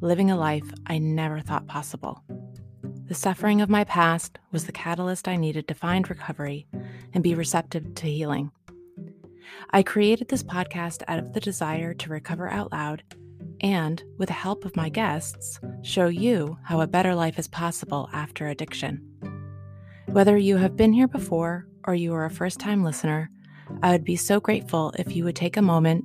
living a life I never thought possible. The suffering of my past was the catalyst I needed to find recovery and be receptive to healing. I created this podcast out of the desire to recover out loud and, with the help of my guests, show you how a better life is possible after addiction. Whether you have been here before or you are a first time listener, I would be so grateful if you would take a moment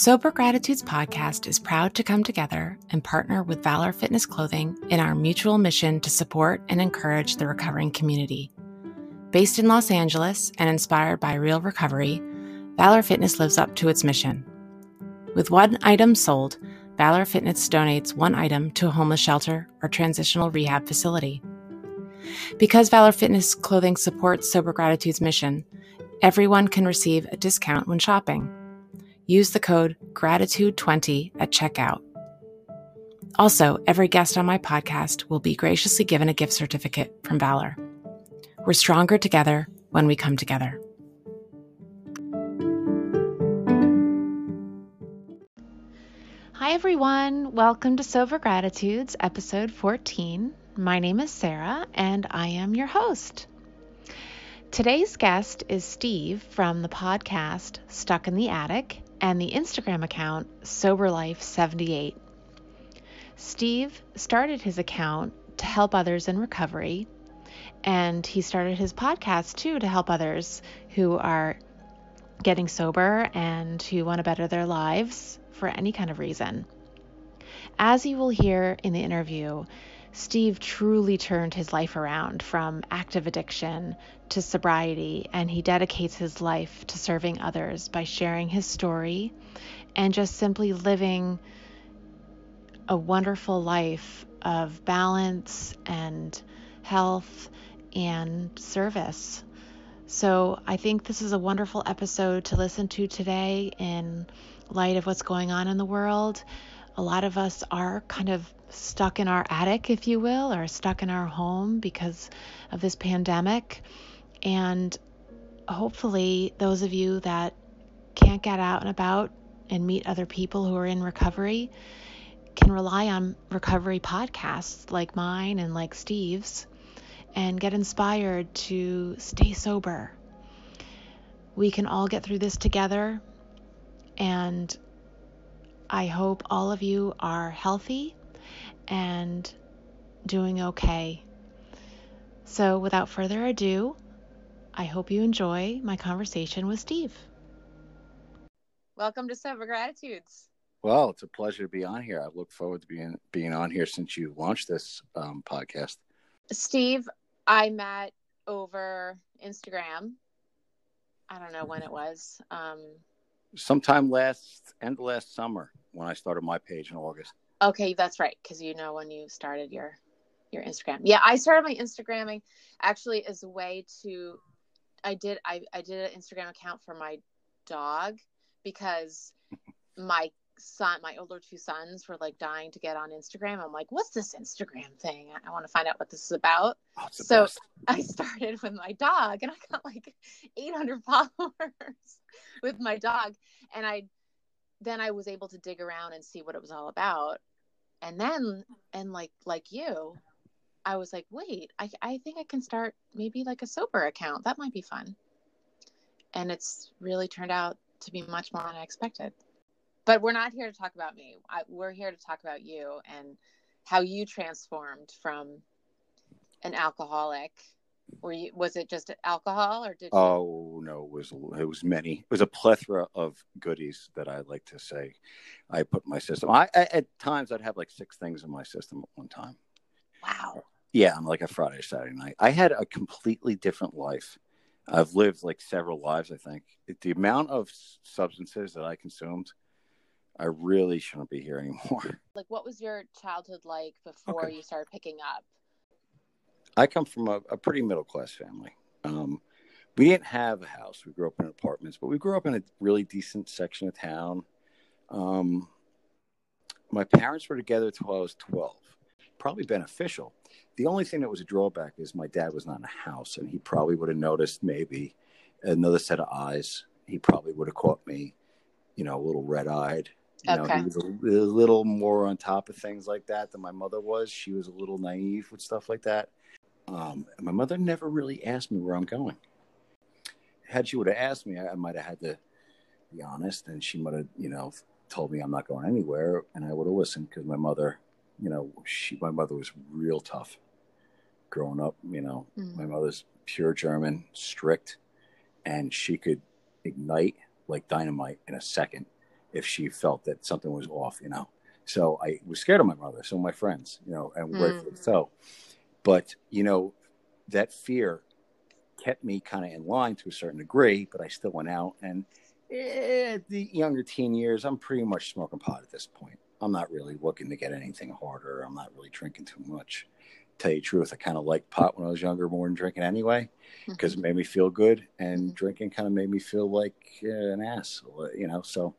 Sober Gratitudes podcast is proud to come together and partner with Valor Fitness Clothing in our mutual mission to support and encourage the recovering community. Based in Los Angeles and inspired by real recovery, Valor Fitness lives up to its mission. With one item sold, Valor Fitness donates one item to a homeless shelter or transitional rehab facility. Because Valor Fitness clothing supports Sober Gratitude's mission, everyone can receive a discount when shopping. Use the code GRATITUDE20 at checkout. Also, every guest on my podcast will be graciously given a gift certificate from Valor. We're stronger together when we come together. Hi, everyone. Welcome to Sober Gratitudes, episode 14. My name is Sarah, and I am your host. Today's guest is Steve from the podcast Stuck in the Attic and the Instagram account Sober Life 78. Steve started his account to help others in recovery, and he started his podcast too to help others who are getting sober and who want to better their lives for any kind of reason. As you will hear in the interview, Steve truly turned his life around from active addiction to sobriety, and he dedicates his life to serving others by sharing his story and just simply living a wonderful life of balance and health and service. So, I think this is a wonderful episode to listen to today in light of what's going on in the world. A lot of us are kind of stuck in our attic, if you will, or stuck in our home because of this pandemic. And hopefully, those of you that can't get out and about and meet other people who are in recovery can rely on recovery podcasts like mine and like Steve's and get inspired to stay sober. We can all get through this together. And I hope all of you are healthy and doing okay. So, without further ado, I hope you enjoy my conversation with Steve. Welcome to Sober Gratitudes. Well, it's a pleasure to be on here. I look forward to being being on here since you launched this um, podcast. Steve, I met over Instagram. I don't know when it was. Um, Sometime last end of last summer when I started my page in August. Okay, that's right, because you know when you started your your Instagram. Yeah, I started my Instagramming actually as a way to I did I, I did an Instagram account for my dog because my son, my older two sons were like dying to get on Instagram. I'm like, what's this Instagram thing? I, want to find out what this is about. Oh, so best. I started with my dog and I got like 800 followers with my dog. And I, then I was able to dig around and see what it was all about. And then, and like, like you, I was like, wait, I, I think I can start maybe like a sober account. That might be fun. And it's really turned out to be much more than I expected. But we're not here to talk about me. I, we're here to talk about you and how you transformed from an alcoholic. Were you? Was it just alcohol, or did? Oh no, it was it was many. It was a plethora of goodies that I like to say. I put my system. I, I at times I'd have like six things in my system at one time. Wow. Yeah, on like a Friday, Saturday night. I had a completely different life. I've lived like several lives. I think the amount of substances that I consumed I really shouldn't be here anymore. Like, what was your childhood like before okay. you started picking up? I come from a, a pretty middle class family. Um, we didn't have a house. We grew up in apartments, but we grew up in a really decent section of town. Um, my parents were together until I was 12. Probably beneficial. The only thing that was a drawback is my dad was not in a house, and he probably would have noticed maybe another set of eyes. He probably would have caught me, you know, a little red eyed you okay. know, he was a, a, little more on top of things like that than my mother was. She was a little naive with stuff like that. Um, my mother never really asked me where I'm going. Had she would have asked me, I, I might have had to be honest, and she might have, you know, told me I'm not going anywhere, and I would have listened because my mother, you know, she my mother was real tough growing up. You know, mm. my mother's pure German, strict, and she could ignite like dynamite in a second if she felt that something was off, you know. So I was scared of my mother, so my friends, you know, and mm. so. But you know, that fear kept me kind of in line to a certain degree, but I still went out. And the younger teen years, I'm pretty much smoking pot at this point. I'm not really looking to get anything harder. I'm not really drinking too much. Tell you the truth, I kind of liked pot when I was younger more than drinking anyway, because mm-hmm. it made me feel good, and mm-hmm. drinking kind of made me feel like uh, an ass, you know. So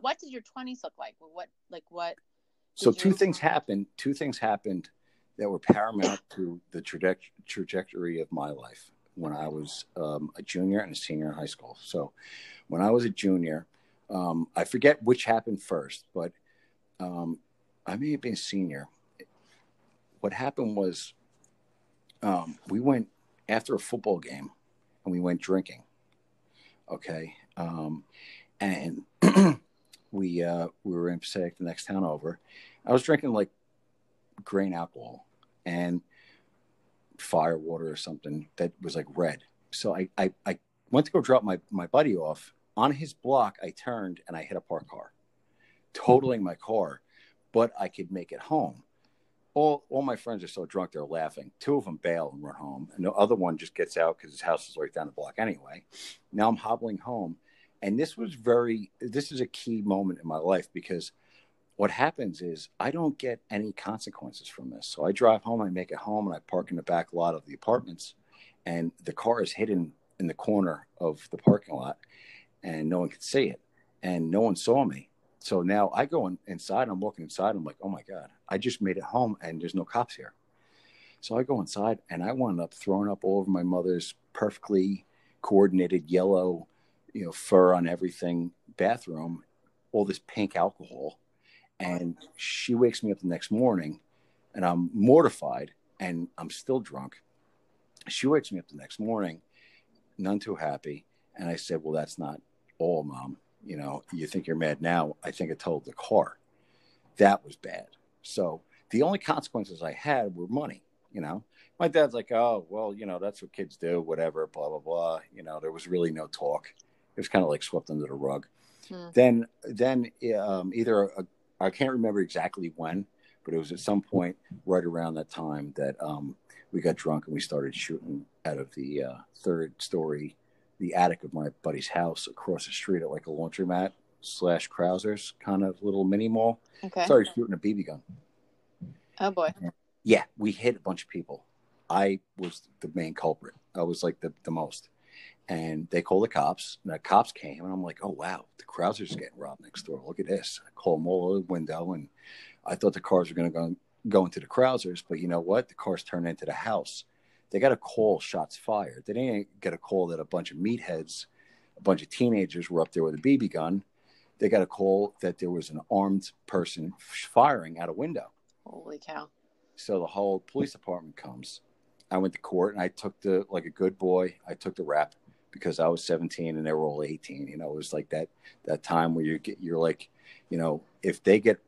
what did your 20s look like? What like what? So two things happened. Two things happened that were paramount to the traje- trajectory of my life when I was um, a junior and a senior in high school. So when I was a junior, um, I forget which happened first, but um, I may have been a senior. What happened was um, we went after a football game and we went drinking. Okay. Um, and we uh, we were in Passaic, the next town over. I was drinking like grain alcohol and fire water or something that was like red. So I, I, I went to go drop my, my buddy off. On his block, I turned and I hit a parked car, totaling my car, but I could make it home. All, all my friends are so drunk they're laughing. Two of them bail and run home, and the other one just gets out because his house is right down the block anyway. Now I'm hobbling home, and this was very this is a key moment in my life because what happens is I don't get any consequences from this. So I drive home, I make it home, and I park in the back lot of the apartments, and the car is hidden in the corner of the parking lot, and no one can see it, and no one saw me. So now I go in, inside, I'm walking inside, I'm like, oh my god, I just made it home, and there's no cops here. So I go inside, and I wound up throwing up all over my mother's perfectly coordinated yellow you know, fur on everything, bathroom, all this pink alcohol. And she wakes me up the next morning and I'm mortified and I'm still drunk. She wakes me up the next morning, none too happy. And I said, Well, that's not all, mom. You know, you think you're mad now. I think I told the car. That was bad. So the only consequences I had were money, you know. My dad's like, Oh, well, you know, that's what kids do, whatever, blah, blah, blah. You know, there was really no talk. It was kind of like swept under the rug. Hmm. Then, then um, either I can't remember exactly when, but it was at some point right around that time that um, we got drunk and we started shooting out of the uh, third story, the attic of my buddy's house across the street at like a laundromat slash Krauszer's kind of little mini mall. Okay. Started shooting a BB gun. Oh boy. Yeah, we hit a bunch of people. I was the main culprit. I was like the, the most and they call the cops. And the cops came, and I'm like, oh wow, the Krauszer's getting robbed next door. Look at this. I call them all the window, and I thought the cars were going to go go into the Krauszer's, but you know what? The cars turned into the house. They got a call, shots fired. They didn't get a call that a bunch of meatheads, a bunch of teenagers were up there with a BB gun. They got a call that there was an armed person firing out a window. Holy cow. So the whole police department comes. I went to court and I took the, like a good boy, I took the rap because I was 17 and they were all 18. You know, it was like that, that time where you get, you're like, you know, if they get,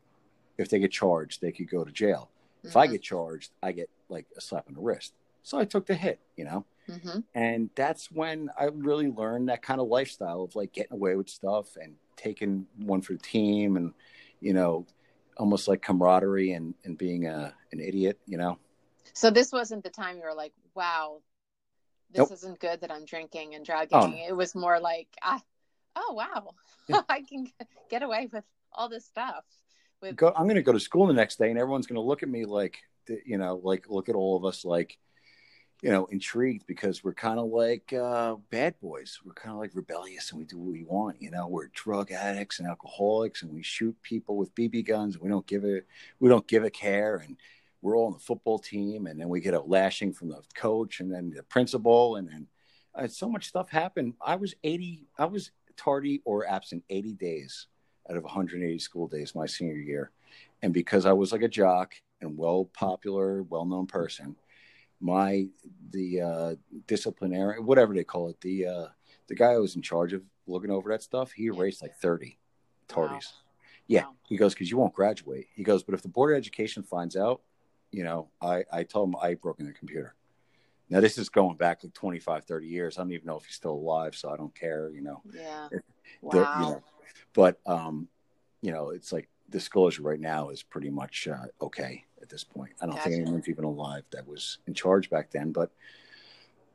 if they get charged, they could go to jail. If I Mhm. get charged, I get like a slap on the wrist. So I took the hit, you know, Mhm. and that's when I really learned that kind of lifestyle of like getting away with stuff and taking one for the team and, you know, almost like camaraderie and, and being a, an idiot, you know. So this wasn't the time you were like, wow, this Nope. isn't good that I'm drinking and drugging. Oh. It was more like, ah, oh, wow, Yeah. I can get away with all this stuff. With Go, I'm going to go to school the next day and everyone's going to look at me like, you know, like look at all of us like, you know, intrigued because we're kind of like uh, bad boys. We're kind of like rebellious and we do what we want. You know, we're drug addicts and alcoholics and we shoot people with BB guns. And we don't give a we don't give a care. And we're all on the football team. And then we get a lashing from the coach and then the principal. And then uh, so much stuff happened. I was 80. I was tardy or absent 80 days out of 180 school days my senior year. And because I was like a jock and well popular, well known person my the uh disciplinary whatever they call it the uh the guy who was in charge of looking over that stuff he erased like 30 tardies Wow. yeah Wow. he goes because you won't graduate he goes but if the board of education finds out you know i i told him i broke in the computer. Now this is going back like 25 30 years. I don't even know if he's still alive so i don't care you know. Yeah, The- wow, you know, but um you know it's like disclosure right now is pretty much uh, okay at this point. I don't Gotcha. think anyone's even alive that was in charge back then but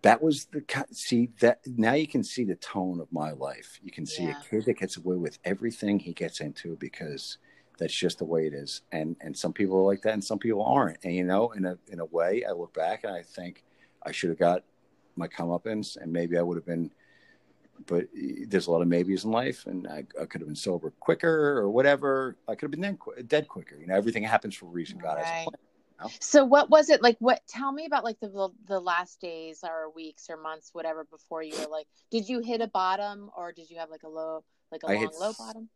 that was the see that now you can see the tone of my life. You can see Yeah. a kid that gets away with everything he gets into because that's just the way it is and and some people are like that and some people aren't and you know in a in a way i look back and i think i should have got my comeuppance and maybe i would have been but there's a lot of maybes in life and I, I could have been sober quicker or whatever i could have been dead, qu- dead quicker you know everything happens for a reason god has a Right. plan So what was it like? What? Tell me about like the the last days or weeks or months, whatever, before you were like, did you hit a bottom or did you have like a low, like a I long hit low bottom?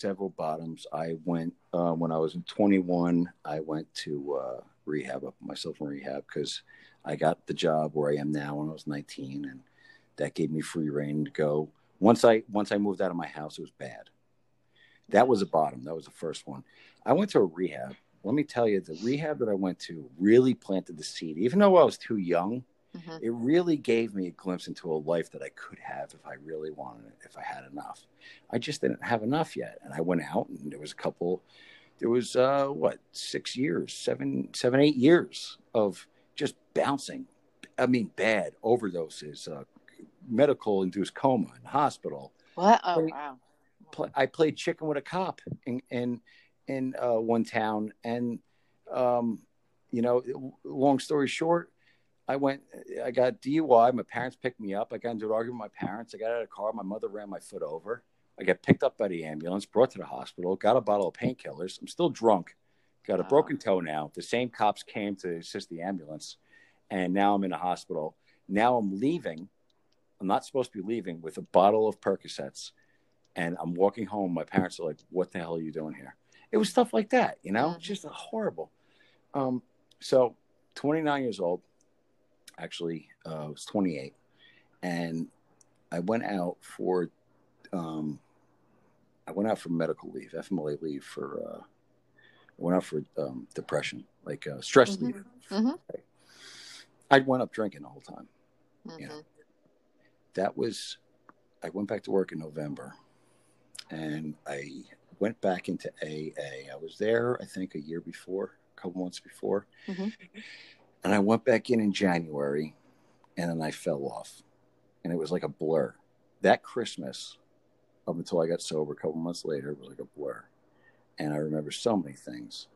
Several bottoms. I went uh, when i was in 21 i went to uh, rehab up myself in rehab because i got the job where i am now when i was 19 and that gave me free reign to go. Once i once i moved out of my house it was bad. That was a bottom. That was the first one. I went to a rehab. Let me tell you the rehab that i went to really planted the seed. Even though i was too young Mhm. it really gave me a glimpse into a life that I could have if I really wanted it, if I had enough. I just didn't have enough yet. And I went out and there was a couple, there was, uh, what, six years, seven, seven, eight years of just bouncing. I mean, bad overdoses, uh, medical induced coma in hospital. What? Oh Wait. wow. Pl- I played chicken with a cop in, in, in uh, one town. And, um, you know, long story short, I went, I got DUI. My parents picked me up. I got into an argument with my parents. I got out of the car. My mother ran my foot over. I got picked up by the ambulance, brought to the hospital, got a bottle of painkillers. I'm still drunk. Got a Wow. broken toe now. The same cops came to assist the ambulance. And now I'm in a hospital. Now I'm leaving. I'm not supposed to be leaving with a bottle of Percocets. And I'm walking home. My parents are like, What the hell are you doing here? It was stuff like that, you know, Mhm. just horrible. Um, so, 29 years old, actually, uh, I was 28. And I went out for, um, I went out for medical leave, FMLA leave for, uh, I went out for um, depression, like uh, stress Mhm. leave. Mhm. I went up drinking the whole time. Mhm. Yeah. that was I went back to work in November and I went back into AA. I was there I think a year before, a couple months before. And I went back in in January and then I fell off. And it was like a blur. That Christmas up until I got sober a couple months later was like a blur. And I remember so many things.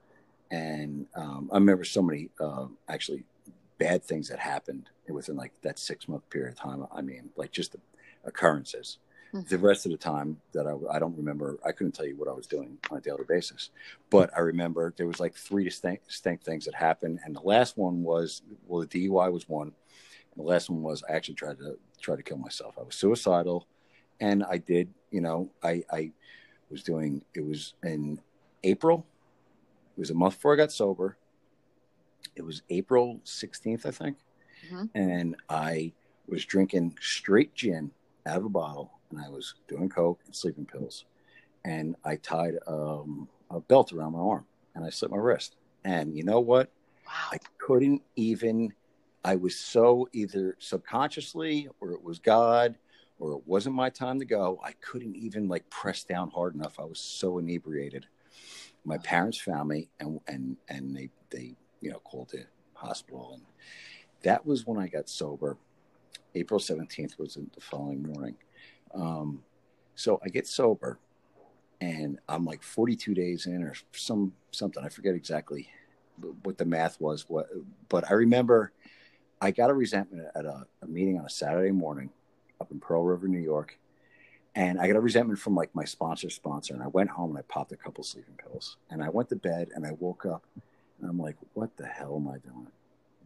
And um, I remember so many um, actually bad things that happened within like that six month period of time. I mean, like just the, occurrences. Mm-hmm. The rest of the time that I, I don't remember, I couldn't tell you what I was doing on a daily basis. But I remember there was like three distinct, distinct things that happened. And the last one was, well, the DUI was one. And the last one was I actually tried to try to kill myself. I was suicidal and I did, you know, I, I was doing, it was in April. It was a month before I got sober. It was April 16th, I think. Mm-hmm. And I was drinking straight gin out of a bottle and I was doing coke and sleeping pills, and I tied um, a belt around my arm and I slit my wrist. And you know what? Wow. I couldn't even. I was so either subconsciously or it was God or it wasn't my time to go. I couldn't even like press down hard enough. I was so inebriated. My parents found me and and and they they you know called the hospital and that was when I got sober. April 17th was the following morning. Um, so I get sober and I'm like 42 days in or some something. I forget exactly what the math was. What, but I remember I got a resentment at a, a meeting on a Saturday morning up in Pearl River, New York. And I got a resentment from like my sponsor sponsor. And I went home and I popped a couple sleeping pills. And I went to bed and I woke up and I'm like, what the hell am I doing?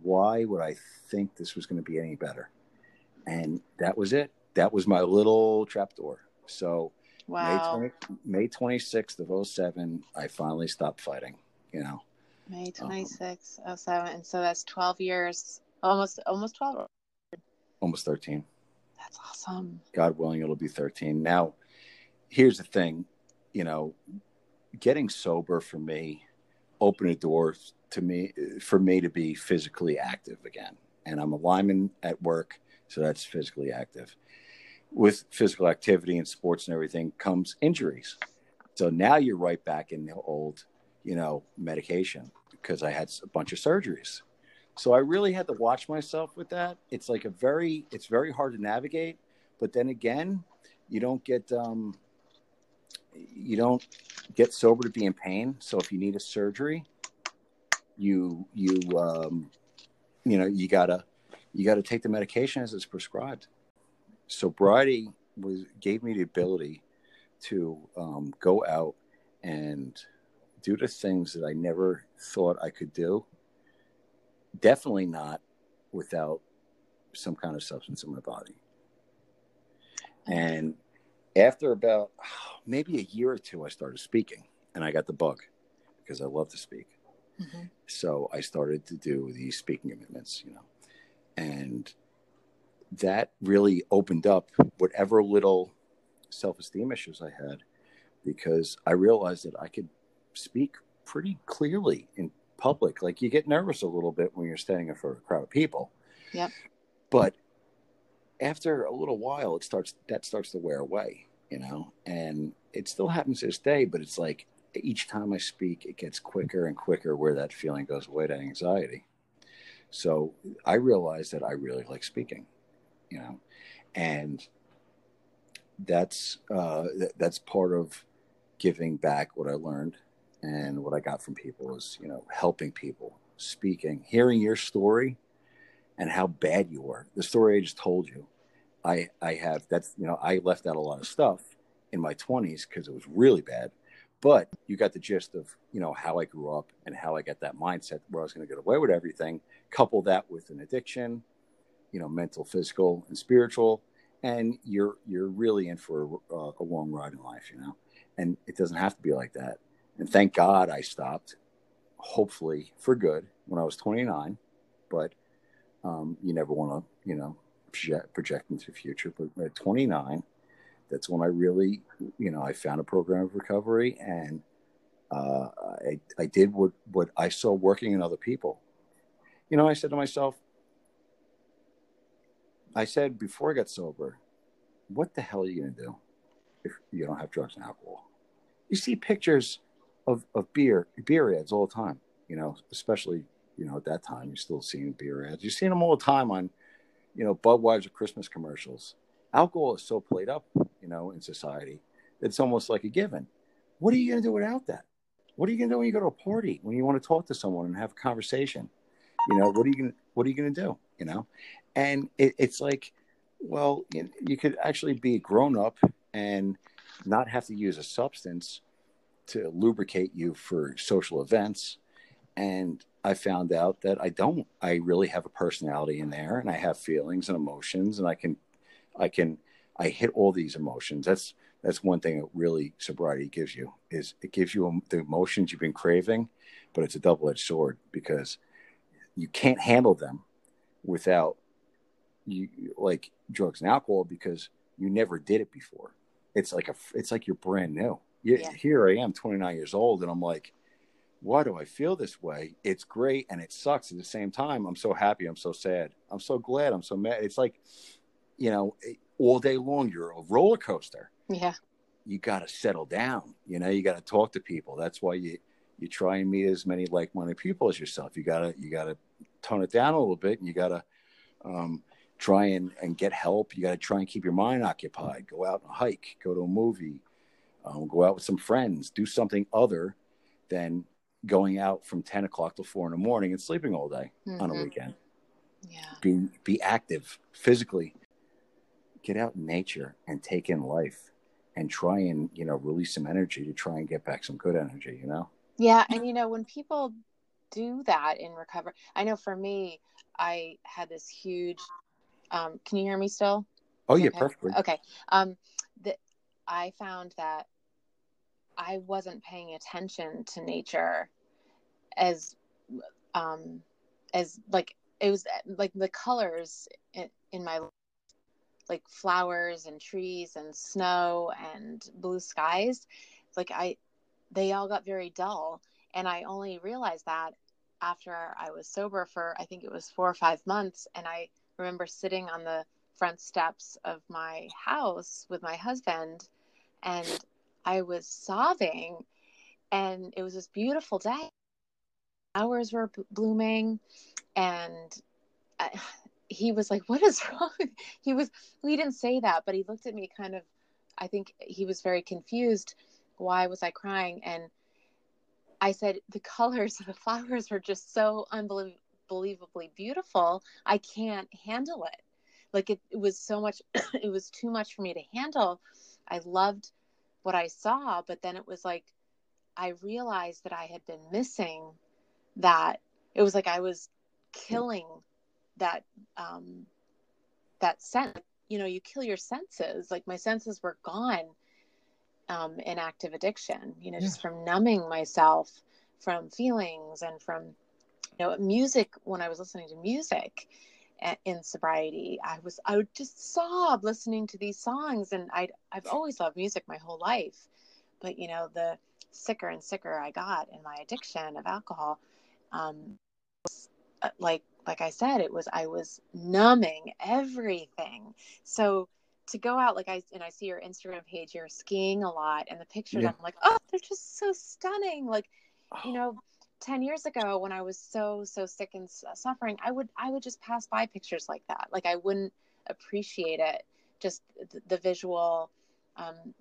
Why would I think this was going to be any better? And that was it that was my little trapdoor. So wow. May, 20, May 26th of 07, I finally stopped fighting, you know. May 26th, um, 07. And so that's 12 years, almost, almost 12. Almost 13. That's awesome. God willing, it'll be 13. Now, here's the thing, you know, getting sober for me opened a door to me, for me to be physically active again. And I'm a lineman at work, so that's physically active with physical activity and sports and everything comes injuries. So now you're right back in the old, you know, medication because I had a bunch of surgeries. So I really had to watch myself with that. It's like a very, it's very hard to navigate. But then again, you don't get, um, you don't get sober to be in pain. So if you need a surgery, you, you, um, you know, you gotta, you gotta take the medication as it's prescribed sobriety was gave me the ability to um, go out and do the things that I never thought I could do. Definitely not without some kind of substance in my body. And after about maybe a year or two, I started speaking and I got the bug because I love to speak. Mm-hmm. So I started to do these speaking commitments, you know, and that really opened up whatever little self esteem issues I had because I realized that I could speak pretty clearly in public. Like you get nervous a little bit when you're standing in front of a crowd of people. Yep. But after a little while, it starts that starts to wear away, you know, and it still happens to this day. But it's like each time I speak, it gets quicker and quicker where that feeling goes away to anxiety. So I realized that I really like speaking you know, and that's uh, th- that's part of giving back what I learned and what I got from people is you know helping people, speaking, hearing your story, and how bad you were. The story I just told you, I I have that's you know I left out a lot of stuff in my 20s because it was really bad but you got the gist of you know how i grew up and how i got that mindset where i was going to get away with everything couple that with an addiction you know, mental, physical, and spiritual, and you're you're really in for a, a long ride in life, you know. And it doesn't have to be like that. And thank God I stopped, hopefully for good, when I was 29. But um, you never want to, you know, project, project into the future. But at 29, that's when I really, you know, I found a program of recovery and uh, I, I did what, what I saw working in other people. You know, I said to myself, I said before I got sober, what the hell are you going to do if you don't have drugs and alcohol? You see pictures of, of beer, beer ads all the time, you know, especially, you know, at that time, you're still seeing beer ads. You're seeing them all the time on, you know, Budweiser Christmas commercials. Alcohol is so played up, you know, in society. It's almost like a given. What are you going to do without that? What are you going to do when you go to a party, when you want to talk to someone and have a conversation? You know, what are you going to, what are you going to do? You know, and it, it's like Well, you, you could actually be grown up and not have to use a substance to lubricate you for social events. And I found out that I don't. I really have a personality in there, and I have feelings and emotions, and I can, I can, I hit all these emotions. That's that's one thing that really sobriety gives you is it gives you the emotions you've been craving, but it's a double edged sword because you can't handle them without you like drugs and alcohol because you never did it before. It's like a it's like you're brand new. You, yeah. Here I am, 29 years old, and I'm like, why do I feel this way? It's great and it sucks at the same time. I'm so happy. I'm so sad. I'm so glad. I'm so mad. It's like, you know, eh, all day long you're a roller coaster. Yeah. You got to settle down. You know, you got to talk to people. That's why you you try and meet as many like-minded people as yourself. You gotta you gotta tone it down a little bit, and you gotta um, try and, and get help. You got to try and keep your mind occupied. Go out and hike, go to a movie, um, go out with some friends, do something other than going out from 10 o'clock till 4 in the morning and sleeping all day mm-hmm. on a weekend. Yeah. Be, be active physically. Get out in nature and take in life and try and, you know, release some energy to try and get back some good energy, you know? Yeah. And, you know, when people do that in recovery, I know for me, I had this huge um, can you hear me still? Oh yeah, okay. perfectly. Okay. Um, the, I found that I wasn't paying attention to nature as, um, as like it was like the colors in, in my like flowers and trees and snow and blue skies like i they all got very dull and i only realized that after i was sober for i think it was four or five months and i remember sitting on the front steps of my house with my husband and I was sobbing and it was this beautiful day. Flowers were b- blooming and uh, I, he was like, "What is wrong?" He was he didn't say that, but he looked at me kind of I think he was very confused. Why was I crying? And I said the colors of the flowers were just so unbelievably beautiful, I can't handle it. Like it, it was so much, it was too much for me to handle. I loved what I saw, but then it was like I realized that I had been missing that. It was like I was killing that um that sense you know you kill your senses like my senses were gone um in active addiction you know yeah. just from numbing myself from feelings and from you know music when i was listening to music in sobriety i was i would just sob listening to these songs and i i've always loved music my whole life but you know the sicker and sicker i got in my addiction of alcohol um uh, like like i said it was i was numbing everything so to go out like i and i see your instagram page you're skiing a lot and the pictures yeah. i'm like oh they're just so stunning. Like you know 10 years ago when i was so so sick and suffering i would i would just pass by pictures like that. Like i wouldn't appreciate it just the, the visual um,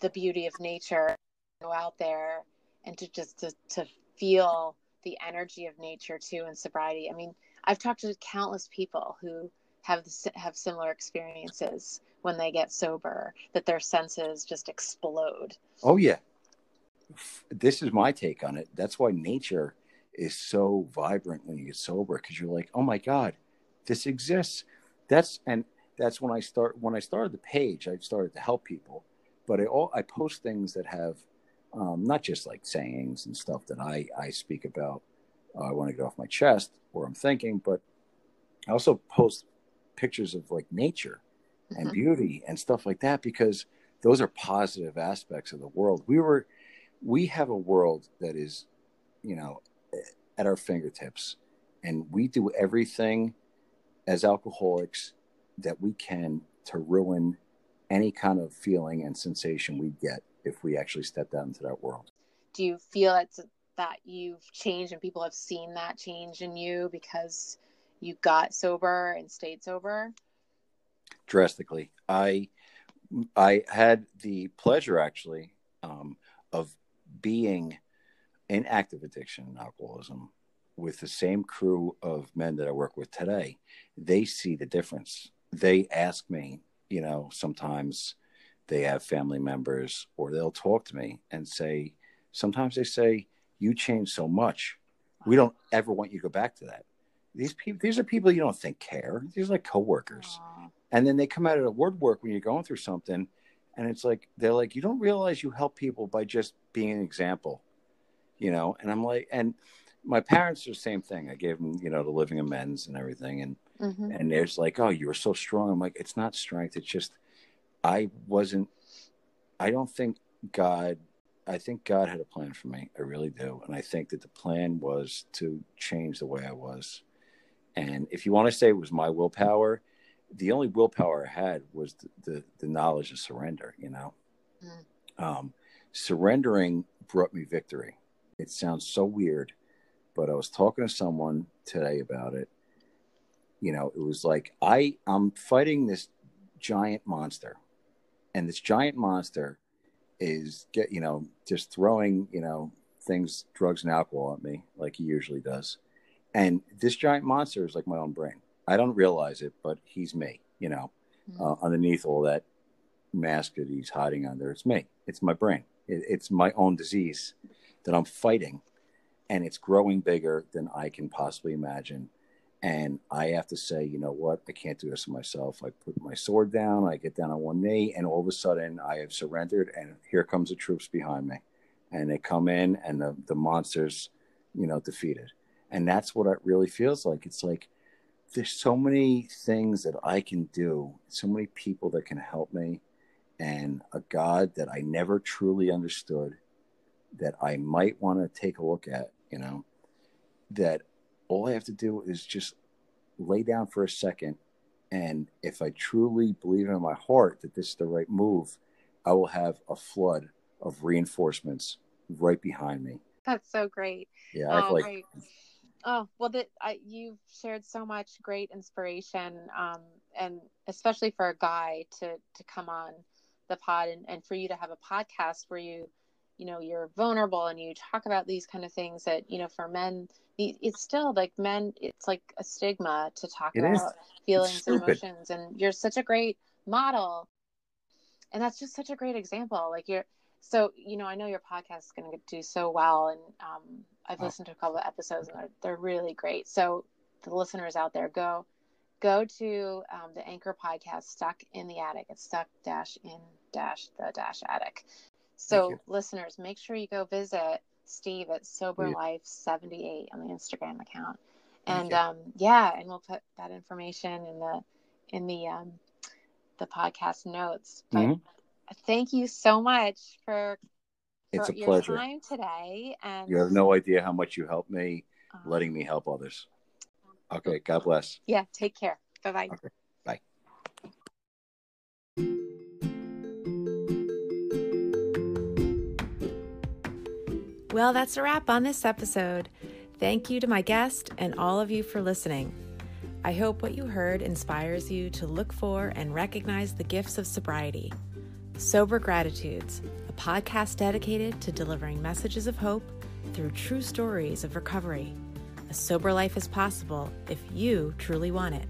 the beauty of nature go out there and to just to, to feel the energy of nature too in sobriety. I mean i've talked to countless people who have have similar experiences when they get sober that their senses just explode oh yeah this is my take on it. That's why nature is so vibrant when you get sober because you're like, oh my god, this exists. That's and that's when I start when I started the page. I started to help people, but I all I post things that have um, not just like sayings and stuff that I I speak about. Uh, I want to get off my chest or I'm thinking, but I also post pictures of like nature and mm-hmm. beauty and stuff like that because those are positive aspects of the world. We were we have a world that is, you know, at our fingertips, and we do everything as alcoholics that we can to ruin any kind of feeling and sensation we get if we actually step out into that world. Do you feel it's that you've changed and people have seen that change in you because you got sober and stayed sober? Drastically. I I had the pleasure actually um, of being in active addiction and alcoholism with the same crew of men that I work with today, they see the difference. they ask me, you know, sometimes they have family members or they'll talk to me and say, sometimes they say, you changed so much. We don't ever want you to go back to that. These people, these are people you don't think care. These are like coworkers. Aww. And then they come out of the woodwork when you're going through something and it's like, they're like, you don't realize you help people by just being an example, you know? And I'm like, and my parents are the same thing. I gave them, you know, the living amends and everything. And, mm-hmm. and there's like, oh, you were so strong. I'm like, it's not strength. It's just, I wasn't, I don't think God, I think God had a plan for me. I really do. And I think that the plan was to change the way I was. And if you want to say it was my willpower, the only willpower I had was the, the, the knowledge of surrender, you know? Mm. Um, surrendering brought me victory. It sounds so weird, but I was talking to someone today about it. You know, it was like I I'm fighting this giant monster, and this giant monster is get you know just throwing you know things, drugs and alcohol at me like he usually does, and this giant monster is like my own brain. I don't realize it, but he's me. You know, mm-hmm. uh, underneath all that mask that he's hiding under, it's me. It's my brain. It, it's my own disease that I'm fighting and it's growing bigger than I can possibly imagine. And I have to say, you know what? I can't do this to myself. I put my sword down, I get down on one knee, and all of a sudden I have surrendered, and here comes the troops behind me. And they come in, and the, the monsters, you know, defeated. And that's what it really feels like. It's like there's so many things that I can do, so many people that can help me, and a God that I never truly understood that I might want to take a look at, you know, that all I have to do is just lay down for a second. And if I truly believe in my heart that this is the right move, I will have a flood of reinforcements right behind me. That's so great. Yeah, oh, like. Great. Oh well, that I, you've shared so much great inspiration, um, and especially for a guy to to come on the pod and, and for you to have a podcast where you you know you're vulnerable and you talk about these kind of things that you know for men it's still like men it's like a stigma to talk it about is. feelings and emotions and you're such a great model and that's just such a great example like you're so you know i know your podcast is going to do so well and um, i've oh. listened to a couple of episodes and they're, they're really great so the listeners out there go go to um, the anchor podcast stuck in the attic it's stuck dash in dash the dash attic so, listeners, make sure you go visit Steve at Sober Life 78 on the Instagram account. And um, yeah, and we'll put that information in the in the um, the podcast notes. But mm-hmm. thank you so much for, for it's a pleasure time today. And you have no idea how much you helped me, uh, letting me help others. Okay, God bless. Yeah, take care. Bye bye. Okay. Well, that's a wrap on this episode. Thank you to my guest and all of you for listening. I hope what you heard inspires you to look for and recognize the gifts of sobriety. Sober Gratitudes, a podcast dedicated to delivering messages of hope through true stories of recovery. A sober life is possible if you truly want it.